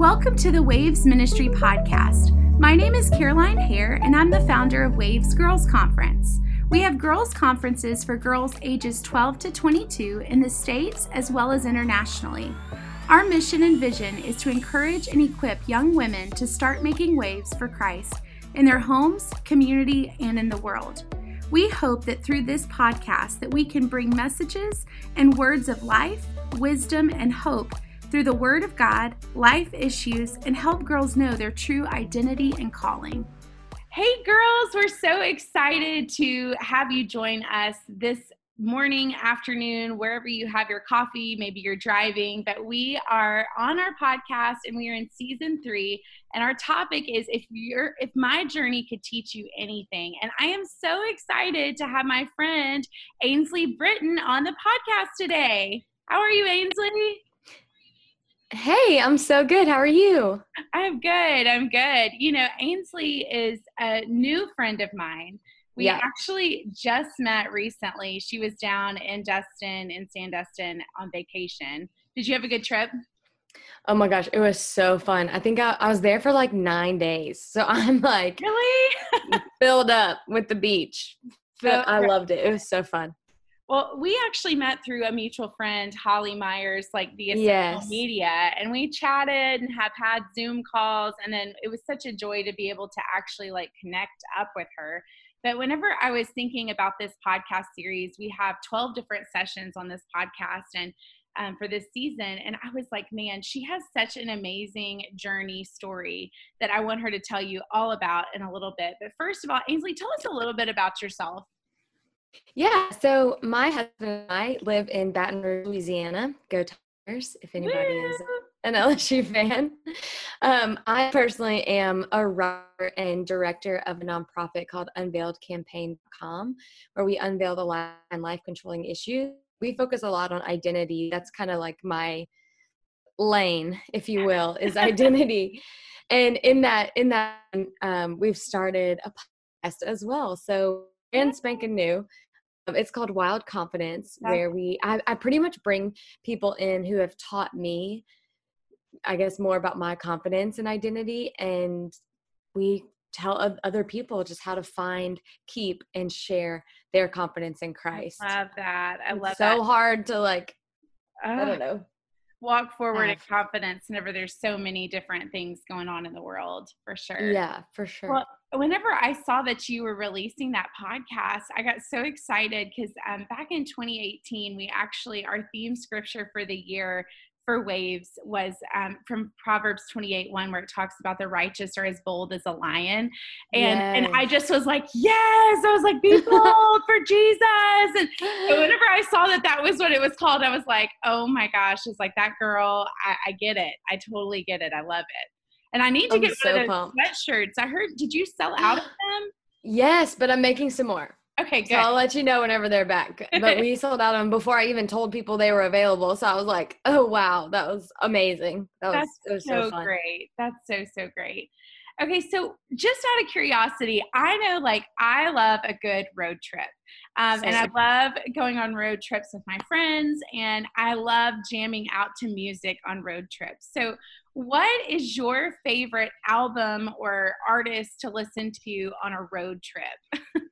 Welcome to the Waves Ministry Podcast. My name is Caroline Hare, and I'm the founder of Waves Girls Conference. We have girls' conferences for girls ages 12 to 22 in the States as well as internationally. Our mission and vision is to encourage and equip young women to start making waves for Christ in their homes, community, and in the world. We hope that through this podcast that we can bring messages and words of life, wisdom, and hope through the word of God, life issues, and help girls know their true identity and calling. Hey girls, we're so excited to have you join us this morning, afternoon, wherever you have your coffee, maybe you're driving, but we are on our podcast and we are in season three. And our topic is if you're if my journey could teach you anything. And I am so excited to have my friend Ainsley Britton on the podcast today. How are you, Ainsley? Hey, I'm so good. How are you? I'm good. I'm good. You know, Ainsley is a new friend of mine. We yeah. actually just met recently. She was down in Destin, in Sandestin on vacation. Did you have a good trip? Oh my gosh, it was so fun. I think I, I was there for like nine days. So I'm like really filled up with the beach. So, oh, I loved it. It was so fun. Well, we actually met through a mutual friend, Holly Myers, like via yes. social media, and we chatted and have had Zoom calls. And then it was such a joy to be able to actually like connect up with her. But whenever I was thinking about this podcast series, we have 12 different sessions on this podcast and um, for this season. And I was like, man, she has such an amazing journey story that I want her to tell you all about in a little bit. But first of all, Ainsley, tell us a little bit about yourself. Yeah, so my husband and I live in Baton Rouge, Louisiana. Go Tigers, if anybody Woo! is an LSU fan. Um, I personally am a writer and director of a nonprofit called UnveiledCampaign.com, where we unveil the life and life controlling issues. We focus a lot on identity. That's kind of like my lane, if you will, is identity. and in that, in that, um, we've started a podcast as well. So and spanking new. Um, it's called Wild Confidence, where we I, I pretty much bring people in who have taught me, I guess, more about my confidence and identity, and we tell other people just how to find, keep, and share their confidence in Christ. I love that. I love it's so that. hard to like. Uh, I don't know walk forward in confidence whenever there's so many different things going on in the world for sure. Yeah for sure. Well whenever i saw that you were releasing that podcast i got so excited because um, back in 2018 we actually our theme scripture for the year for waves was um, from Proverbs 28 1, where it talks about the righteous are as bold as a lion. And yes. and I just was like, yes, I was like, be bold for Jesus. And so whenever I saw that that was what it was called, I was like, oh my gosh, it's like that girl, I, I get it. I totally get it. I love it. And I need to I'm get so one of those sweatshirts. I heard, did you sell out of them? Yes, but I'm making some more. Okay, good. So I'll let you know whenever they're back. But we sold out them before I even told people they were available. So I was like, oh wow, that was amazing. That That's was, was so, great. That's so so great. Okay, so just out of curiosity, I know like I love a good road trip. Um, and I love going on road trips with my friends, and I love jamming out to music on road trips. So, what is your favorite album or artist to listen to on a road trip?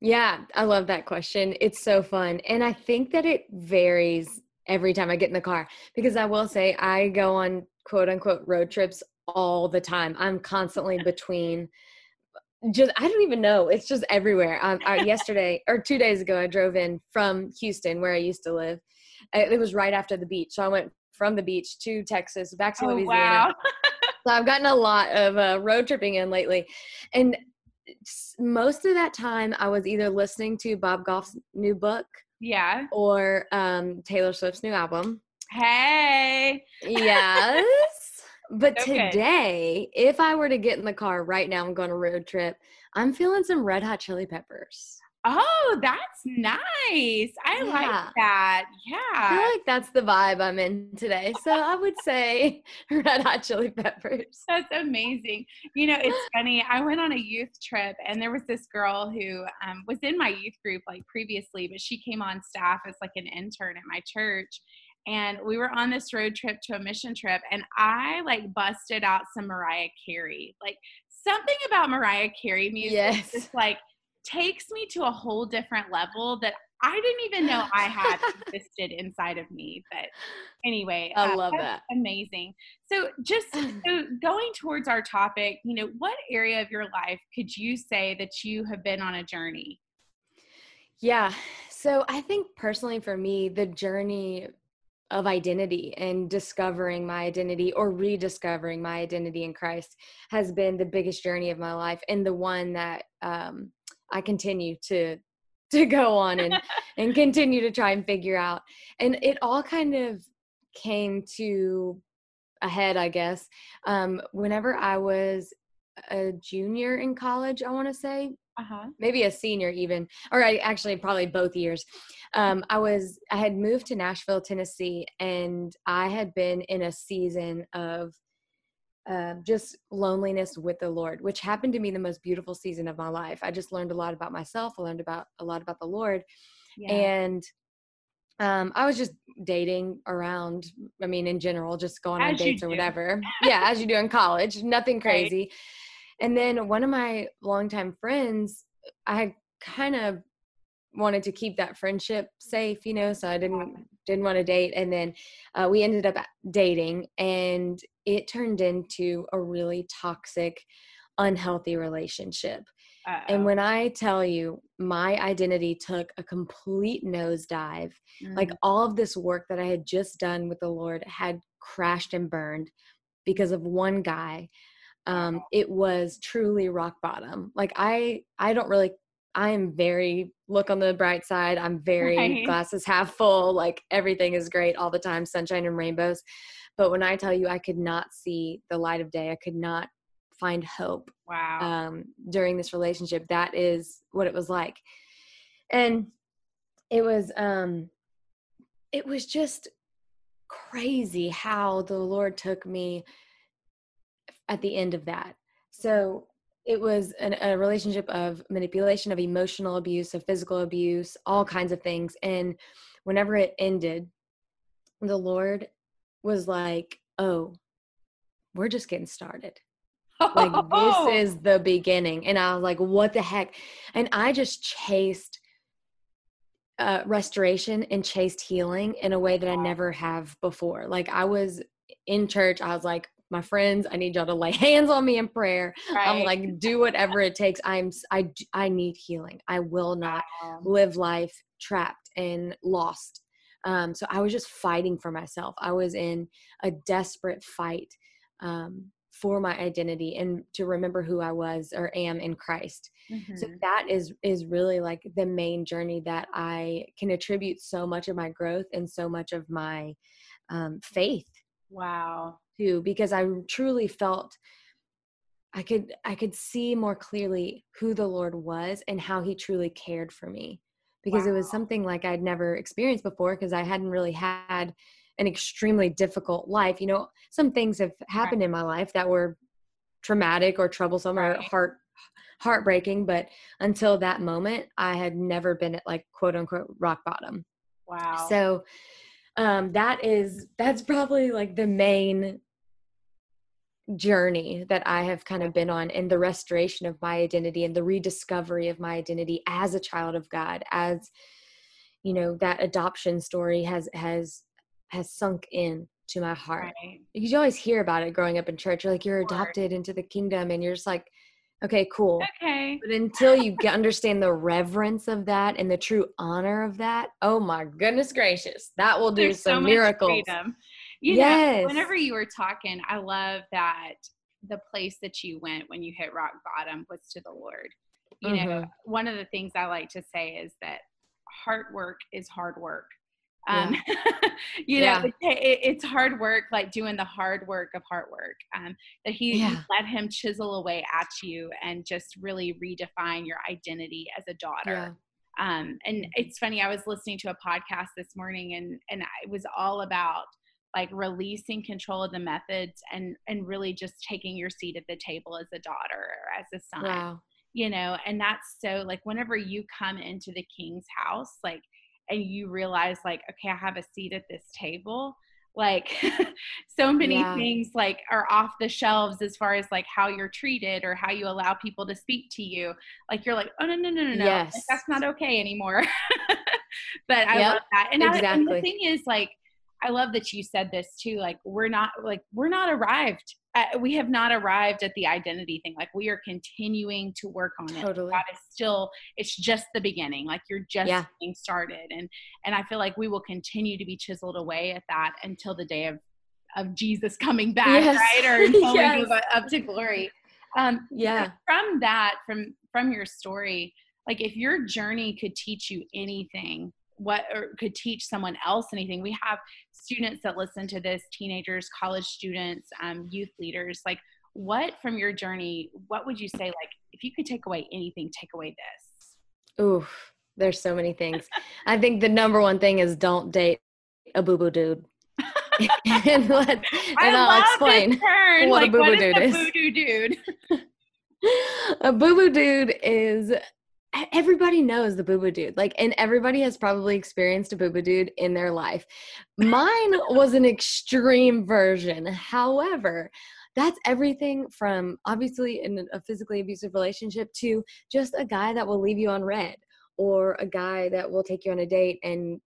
Yeah, I love that question. It's so fun. And I think that it varies every time I get in the car because I will say I go on quote unquote road trips all the time. I'm constantly between just I don't even know. It's just everywhere. Um, I, yesterday or two days ago, I drove in from Houston, where I used to live. It was right after the beach, so I went from the beach to Texas, back to oh, Louisiana. Wow. so I've gotten a lot of uh, road tripping in lately, and most of that time I was either listening to Bob Goff's new book, yeah, or um, Taylor Swift's new album. Hey, yes. But okay. today, if I were to get in the car right now and go on a road trip, I'm feeling some Red Hot Chili Peppers. Oh, that's nice. I yeah. like that. Yeah. I feel like that's the vibe I'm in today. So I would say Red Hot Chili Peppers. That's amazing. You know, it's funny. I went on a youth trip and there was this girl who um, was in my youth group like previously, but she came on staff as like an intern at my church and we were on this road trip to a mission trip and I like busted out some Mariah Carey. Like something about Mariah Carey music yes. just like takes me to a whole different level that I didn't even know I had existed inside of me. But anyway, I uh, love that. Amazing. So, just so going towards our topic, you know, what area of your life could you say that you have been on a journey? Yeah. So, I think personally for me, the journey of identity and discovering my identity or rediscovering my identity in Christ has been the biggest journey of my life and the one that um, I continue to to go on and and continue to try and figure out. And it all kind of came to a head, I guess, um, whenever I was a junior in college. I want to say, uh-huh. maybe a senior even, or I actually probably both years. Um, I was I had moved to Nashville, Tennessee, and I had been in a season of uh, just loneliness with the Lord, which happened to be the most beautiful season of my life. I just learned a lot about myself. I learned about a lot about the Lord, yeah. and um, I was just dating around. I mean, in general, just going as on dates or whatever. yeah, as you do in college, nothing crazy. Right. And then one of my longtime friends, I kind of wanted to keep that friendship safe, you know, so I didn't didn't want to date. And then uh, we ended up dating, and it turned into a really toxic, unhealthy relationship. Uh-oh. And when I tell you, my identity took a complete nosedive. Mm. Like all of this work that I had just done with the Lord had crashed and burned because of one guy. Um, it was truly rock bottom. Like I, I don't really I am very look on the bright side. I'm very right. glasses half full. Like everything is great all the time, sunshine and rainbows. But when I tell you I could not see the light of day, I could not find hope. Wow. Um, during this relationship, that is what it was like, and it was um, it was just crazy how the Lord took me at the end of that. So it was an, a relationship of manipulation of emotional abuse of physical abuse all kinds of things and whenever it ended the lord was like oh we're just getting started. Like this is the beginning. And i was like what the heck? And i just chased uh, restoration and chased healing in a way that i never have before. Like i was in church i was like my friends i need y'all to lay hands on me in prayer. Right. i'm like do whatever it takes. I'm i i need healing. I will not live life trapped and lost um, so i was just fighting for myself. I was in a desperate fight um, for my identity and to remember who i was or am in christ. Mm-hmm. so that is is really like the main journey that i can attribute so much of my growth and so much of my um, faith wow. too because I truly felt I could I could see more clearly who the Lord was and how he truly cared for me because wow. it was something like I'd never experienced before because I hadn't really had an extremely difficult life. You know, some things have happened right. in my life that were traumatic or troublesome right. or heart heartbreaking, but until that moment, I had never been at like quote unquote rock bottom. Wow. So um that is that's probably like the main journey that I have kind of been on in the restoration of my identity and the rediscovery of my identity as a child of God as you know that adoption story has has has sunk in to my heart. Right. because you always hear about it growing up in church you're like you're adopted into the kingdom and you're just like okay cool. Okay. But until you get, understand the reverence of that and the true honor of that oh my goodness gracious that will do There's some so miracles. freedom you yes. know, whenever you were talking, I love that the place that you went when you hit rock bottom was to the Lord. You mm-hmm. know, one of the things I like to say is that hard work is hard work. Um, yeah. you know, yeah. it, it, it's hard work, like doing the hard work of hard work. Um, that he yeah. let him chisel away at you and just really redefine your identity as a daughter. Um, and it's funny, I was listening to a podcast this morning and, and it was all about like releasing control of the methods and and really just taking your seat at the table as a daughter or as a son wow. you know and that's so like whenever you come into the king's house like and you realize like okay i have a seat at this table like so many yeah. things like are off the shelves as far as like how you're treated or how you allow people to speak to you like you're like oh no no no no no yes. like, that's not okay anymore but i yep, love that and, exactly. I, and the thing is like i love that you said this too like we're not like we're not arrived uh, we have not arrived at the identity thing. Like we are continuing to work on it. Totally. God is still, it's just the beginning. Like you're just yeah. getting started. And, and I feel like we will continue to be chiseled away at that until the day of, of Jesus coming back, yes. right? Or until yes. we move up to glory. Um, yeah. From that, from, from your story, like if your journey could teach you anything, what or could teach someone else anything. We have students that listen to this teenagers college students um, youth leaders like what from your journey what would you say like if you could take away anything take away this? Oof there's so many things. I think the number one thing is don't date a boo-boo dude. And, let, and I'll explain what like, a boo-boo dude is. Dude. a boo-boo dude is everybody knows the boo boo dude like and everybody has probably experienced a boo boo dude in their life mine was an extreme version however that's everything from obviously in a physically abusive relationship to just a guy that will leave you on red or a guy that will take you on a date and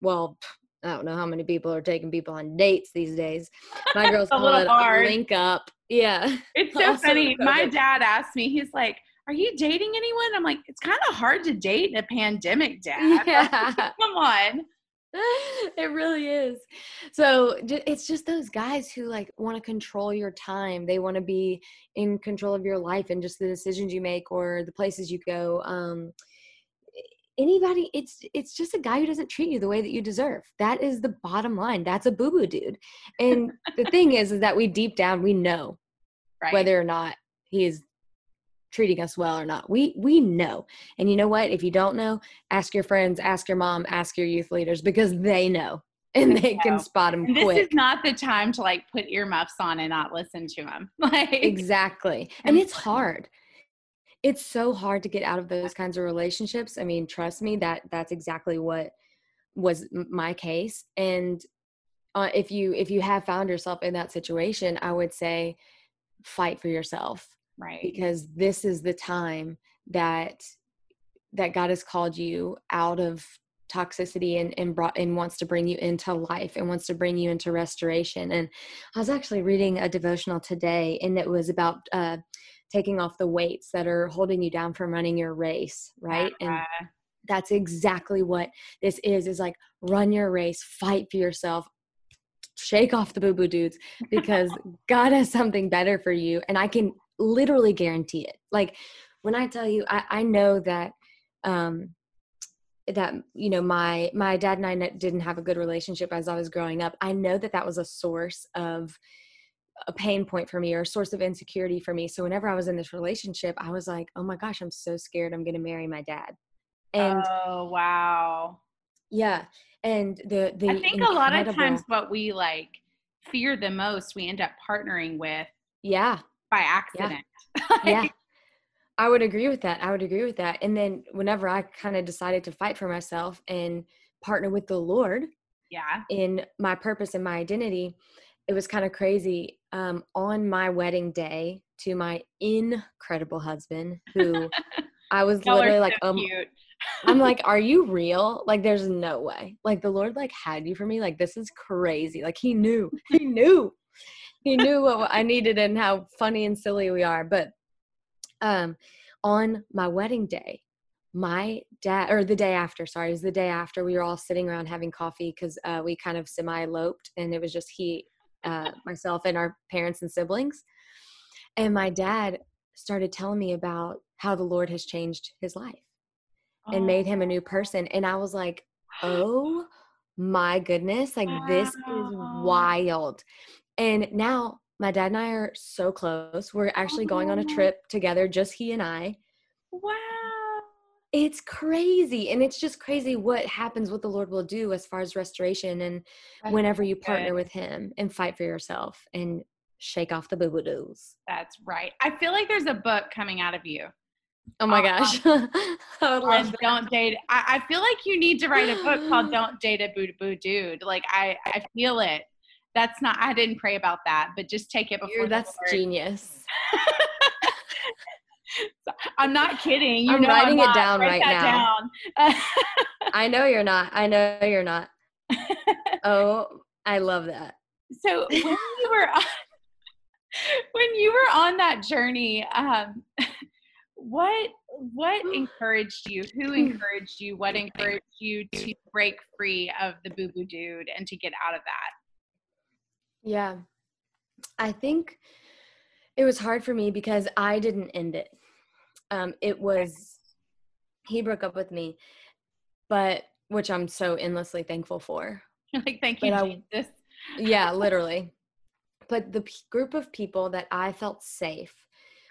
well I don't know how many people are taking people on dates these days. My girls call it hard. link up. Yeah. It's so funny. My dad asked me, he's like, are you dating anyone? I'm like, it's kind of hard to date in a pandemic, dad. Yeah. Come on. It really is. So it's just those guys who like want to control your time. They want to be in control of your life and just the decisions you make or the places you go. Um, anybody it's it's just a guy who doesn't treat you the way that you deserve that is the bottom line that's a boo-boo dude and the thing is is that we deep down we know right. whether or not he is treating us well or not. We we know. And you know what? If you don't know, ask your friends, ask your mom, ask your youth leaders because they know and they can spot them this quick. is not the time to like put earmuffs on and not listen to them. Like Exactly. And it's hard. It's so hard to get out of those kinds of relationships. I mean, trust me that that's exactly what was my case and uh, if you if you have found yourself in that situation, I would say fight for yourself right. because this is the time that that god has called you out of toxicity and and brought and wants to bring you into life and wants to bring you into restoration. And i was actually reading a devotional today and it was about uh taking off the weights that are holding you down from running your race right? And that's exactly what this is is like run your race fight for yourself shake off the boo boo dudes because god has something better for you. And i can literally guarantee it. Like when I tell you, I, I know that um, that you know my my dad and I didn't have a good relationship as I was growing up. I know that that was a source of a pain point for me or a source of insecurity for me. So whenever I was in this relationship, I was like, "Oh my gosh, I'm so scared I'm going to marry my dad." And oh wow, yeah. And the the I think a lot of times what we like fear the most, we end up partnering with. Yeah, by accident. Yeah. yeah. I would agree with that. I would agree with that. And then whenever I kind of decided to fight for myself and partner with the Lord, yeah, in my purpose and my identity, it was kind of crazy. Um, on my wedding day to my incredible husband, who I was literally like, so um, I'm like, are you real? Like, there's no way. Like, the Lord like had you for me. Like, this is crazy. Like, He knew. He knew he knew what I needed and how funny and silly we are. But um, on my wedding day, my dad, or the day after, sorry, it was the day after, we were all sitting around having coffee because uh, we kind of semi eloped and it was just he, uh, myself, and our parents and siblings. And my dad started telling me about how the Lord has changed his life and oh. made him a new person. And I was like, oh my goodness, like wow. this is wild. And now my dad and I are so close. We're actually going on a oh. trip together, just he and I. Wow. It's crazy. And it's just crazy what happens, what the Lord will do as far as restoration and That's whenever you partner good. with him and fight for yourself and shake off the boo boo doos. That's right. I feel like there's a book coming out of you. Oh my uh, uh, gosh. I don't date. I, I, feel like you need to write a book called Don't Date a Boo Boo Dude. Like I, I feel it. That's not I didn't pray about that, but just take it before that's genius. I'm not kidding. You I'm writing I'm it down right now. Down. I know you're not. I know you're not. oh, I love that. So when you were on, when you were on that journey, um, what what encouraged you? Who hmm. encouraged you? What encouraged you to break free of the boo boo dude and to get out of that? Yeah, I think it was hard for me because I didn't end it. Um, it was he broke up with me, but which I'm so endlessly thankful for. like, thank you, I, Jesus. yeah, literally. But the p- group of people that I felt safe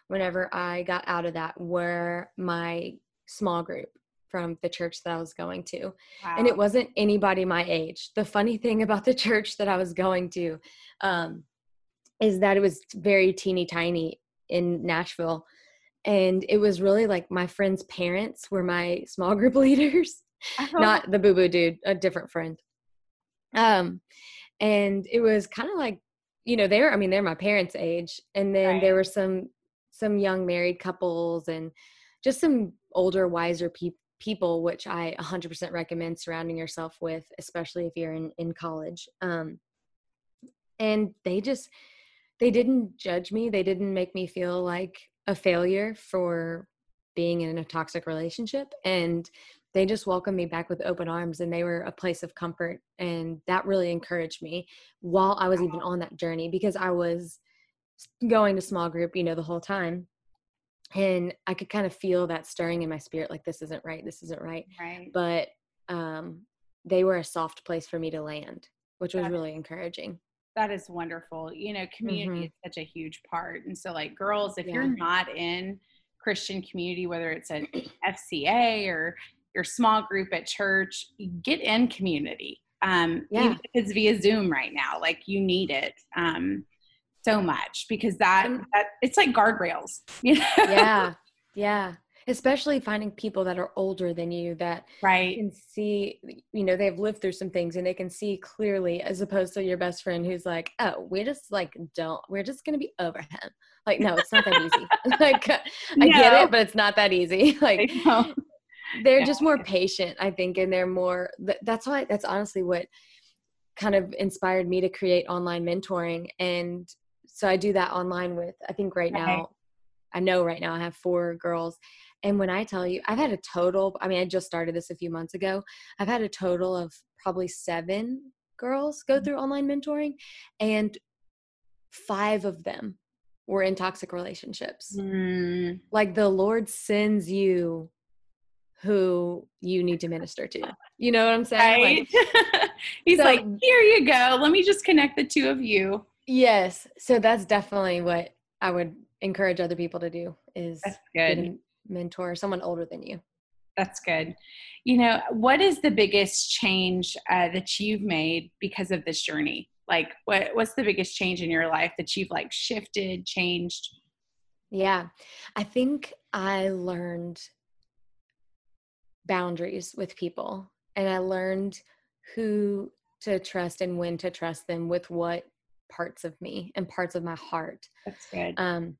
whenever I got out of that were my small group from the church that I was going to. Wow. And it wasn't anybody my age. The funny thing about the church that I was going to um, is that it was very teeny tiny in Nashville. And it was really like my friend's parents were my small group leaders, uh-huh. not the boo boo dude, a different friend. Um, and it was kind of like, you know, they're, I mean, they're my parents' age. And then right. there were some, some young married couples and just some older, wiser people people which i 100% recommend surrounding yourself with especially if you're in in college um and they just they didn't judge me. They didn't make me feel like a failure for being in a toxic relationship and they just welcomed me back with open arms and they were a place of comfort and that really encouraged me while i was even on that journey because i was going to small group you know the whole time and i could kind of feel that stirring in my spirit like this isn't right this isn't right right but um they were a soft place for me to land which was really encouraging that is wonderful. You know, community mm-hmm. is such a huge part. And so, like, girls, if yeah. you're not in Christian community, whether it's an FCA or your small group at church, get in community. Um, yeah. Even if it's via Zoom right now, like, you need it um, so much because that, that it's like guardrails. You know? Yeah. Yeah especially finding people that are older than you that right can see you know they've lived through some things and they can see clearly as opposed to your best friend who's like oh we just like don't we're just gonna be over him like no it's not that easy like i no. get it but it's not that easy like they're just more patient i think and they're more that's why that's honestly what kind of inspired me to create online mentoring and so i do that online with i think right okay. now I know right now I have four girls and when I tell you, I've had a total, I mean, I just started this a few months ago. I've had a total of probably seven girls go mm-hmm. through online mentoring, and five of them were in toxic relationships. Mm. Like the Lord sends you who you need to minister to. You know what I'm saying? Right. Like, He's so, like, here you go. Let me just connect the two of you. Yes. So that's definitely what I would encourage other people to do is that's good mentor, someone older than you. That's good. You know, what is the biggest change uh, that you've made because of this journey? Like, what what's the biggest change in your life that you've like shifted, changed? Yeah, I think I learned boundaries with people, and I learned who to trust and when to trust them with what parts of me and parts of my heart. That's good. Um,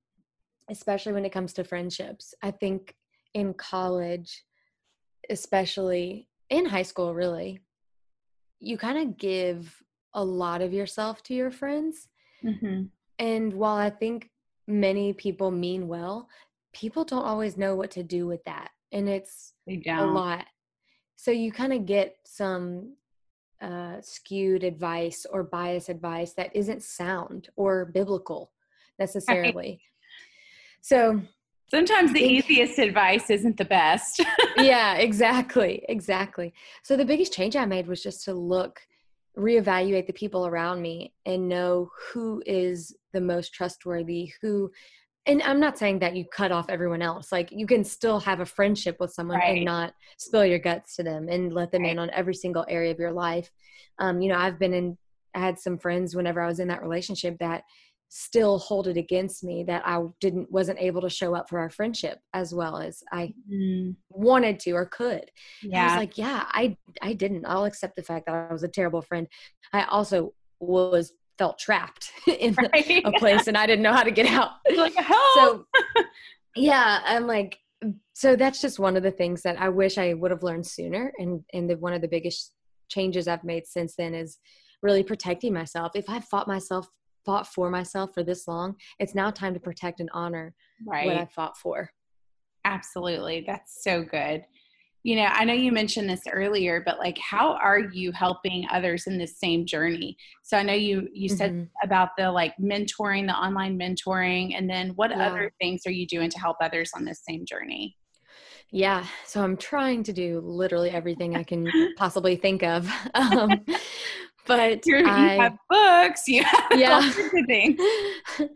especially when it comes to friendships. I think in college, especially in high school, really, you kind of give a lot of yourself to your friends. Mm-hmm. And while I think many people mean well, people don't always know what to do with that. And it's a lot. So you kind of get some uh, skewed advice or biased advice that isn't sound or biblical necessarily. So sometimes the easiest advice isn't the best. yeah, exactly. Exactly. So the biggest change I made was just to look, reevaluate the people around me and know who is the most trustworthy, who and I'm not saying that you cut off everyone else. Like you can still have a friendship with someone right. and not spill your guts to them and let them right. in on every single area of your life. Um, you know, I've been in I had some friends whenever I was in that relationship that still hold it against me that I didn't wasn't able to show up for our friendship as well as I mm. wanted to or could. Yeah. I was like, yeah, I I didn't. I'll accept the fact that I was a terrible friend. I also was felt trapped in right. a place and I didn't know how to get out. Like, help. So yeah, I'm like so that's just one of the things that I wish I would have learned sooner and and the, one of the biggest changes I've made since then is really protecting myself. If I fought myself fought for myself for this long, it's now time to protect and honor right. what I fought for. Absolutely. That's so good. You know, I know you mentioned this earlier, but like how are you helping others in this same journey? So I know you you said mm-hmm. about the like mentoring, the online mentoring, and then what yeah. other things are you doing to help others on this same journey? Yeah, so I'm trying to do literally everything I can possibly think of. Um, but You're, I, you have books, you have yeah.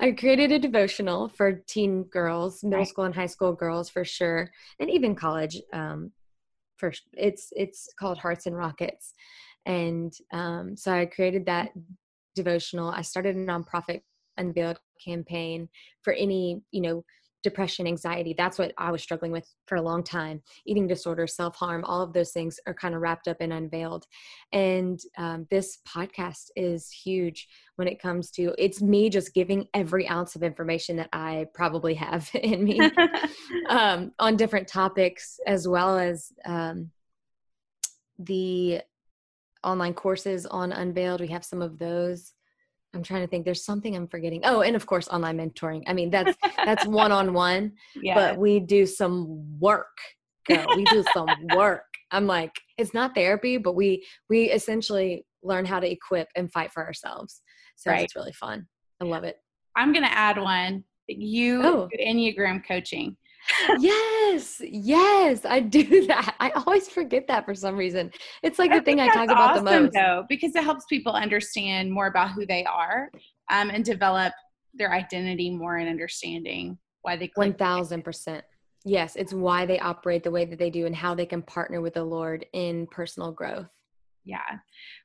I created a devotional for teen girls, middle right. school and high school girls for sure, and even college. Um, for it's it's called Hearts and Rockets, and um, so I created that devotional. I started a nonprofit unveiled campaign for any you know depression, anxiety. That's what I was struggling with for a long time. Eating disorder, self harm, all of those things are kind of wrapped up and unveiled. And um, this podcast is huge when it comes to it's me just giving every ounce of information that I probably have in me um, on different topics, as well as um, the online courses on Unveiled. We have some of those. I'm trying to think. There's something I'm forgetting. Oh, and of course, online mentoring. I mean, that's that's one on one, but we do some work. Girl. We do some work. I'm like, it's not therapy, but we we essentially learn how to equip and fight for ourselves. So right. it's really fun. I love it. I'm gonna add one. You oh. Enneagram coaching yes, yes, I do that. I always forget that for some reason. It's like I the thing I talk about awesome, the most. Though, because it helps people understand more about who they are um, and develop their identity more and understanding why they. One thousand percent. Yes, it's why they operate the way that they do and how they can partner with the Lord in personal growth. Yeah.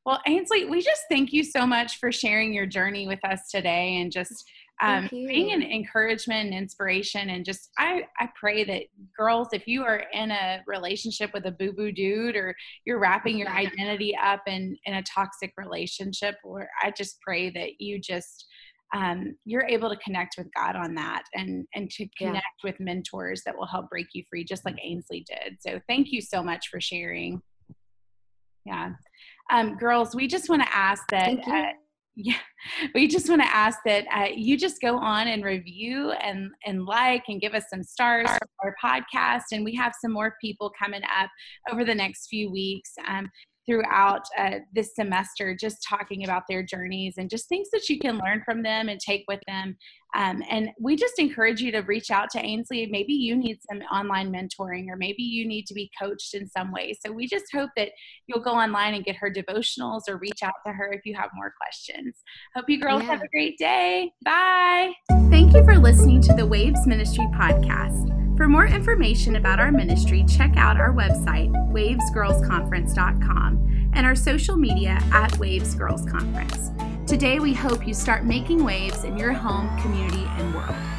Well, Ainsley, we just thank you so much for sharing your journey with us today and just um, being an encouragement and inspiration and just I, I pray that girls if you are in a relationship with a boo-boo dude or you're wrapping your identity up in in a toxic relationship or i just pray that you just um, you're able to connect with God on that and and to connect yeah. with mentors that will help break you free, just like Ainsley did. So thank you so much for sharing. Yeah, um, girls, we just want to ask that uh, yeah. We just want to ask that uh, you just go on and review and and like and give us some stars for our podcast and we have some more people coming up over the next few weeks. Um, throughout uh, this semester just talking about their journeys and just things that you can learn from them and take with them um, and we just encourage you to reach out to Ainsley. Maybe you need some online mentoring, or maybe you need to be coached in some way. So we just hope that you'll go online and get her devotionals or reach out to her if you have more questions. Hope you girls yeah. have a great day. Bye. Thank you for listening to the Waves Ministry podcast. For more information about our ministry, check out our website, wavesgirlsconference.com, and our social media at Waves Girls Conference. Today, we hope you start making waves in your home, community, and world.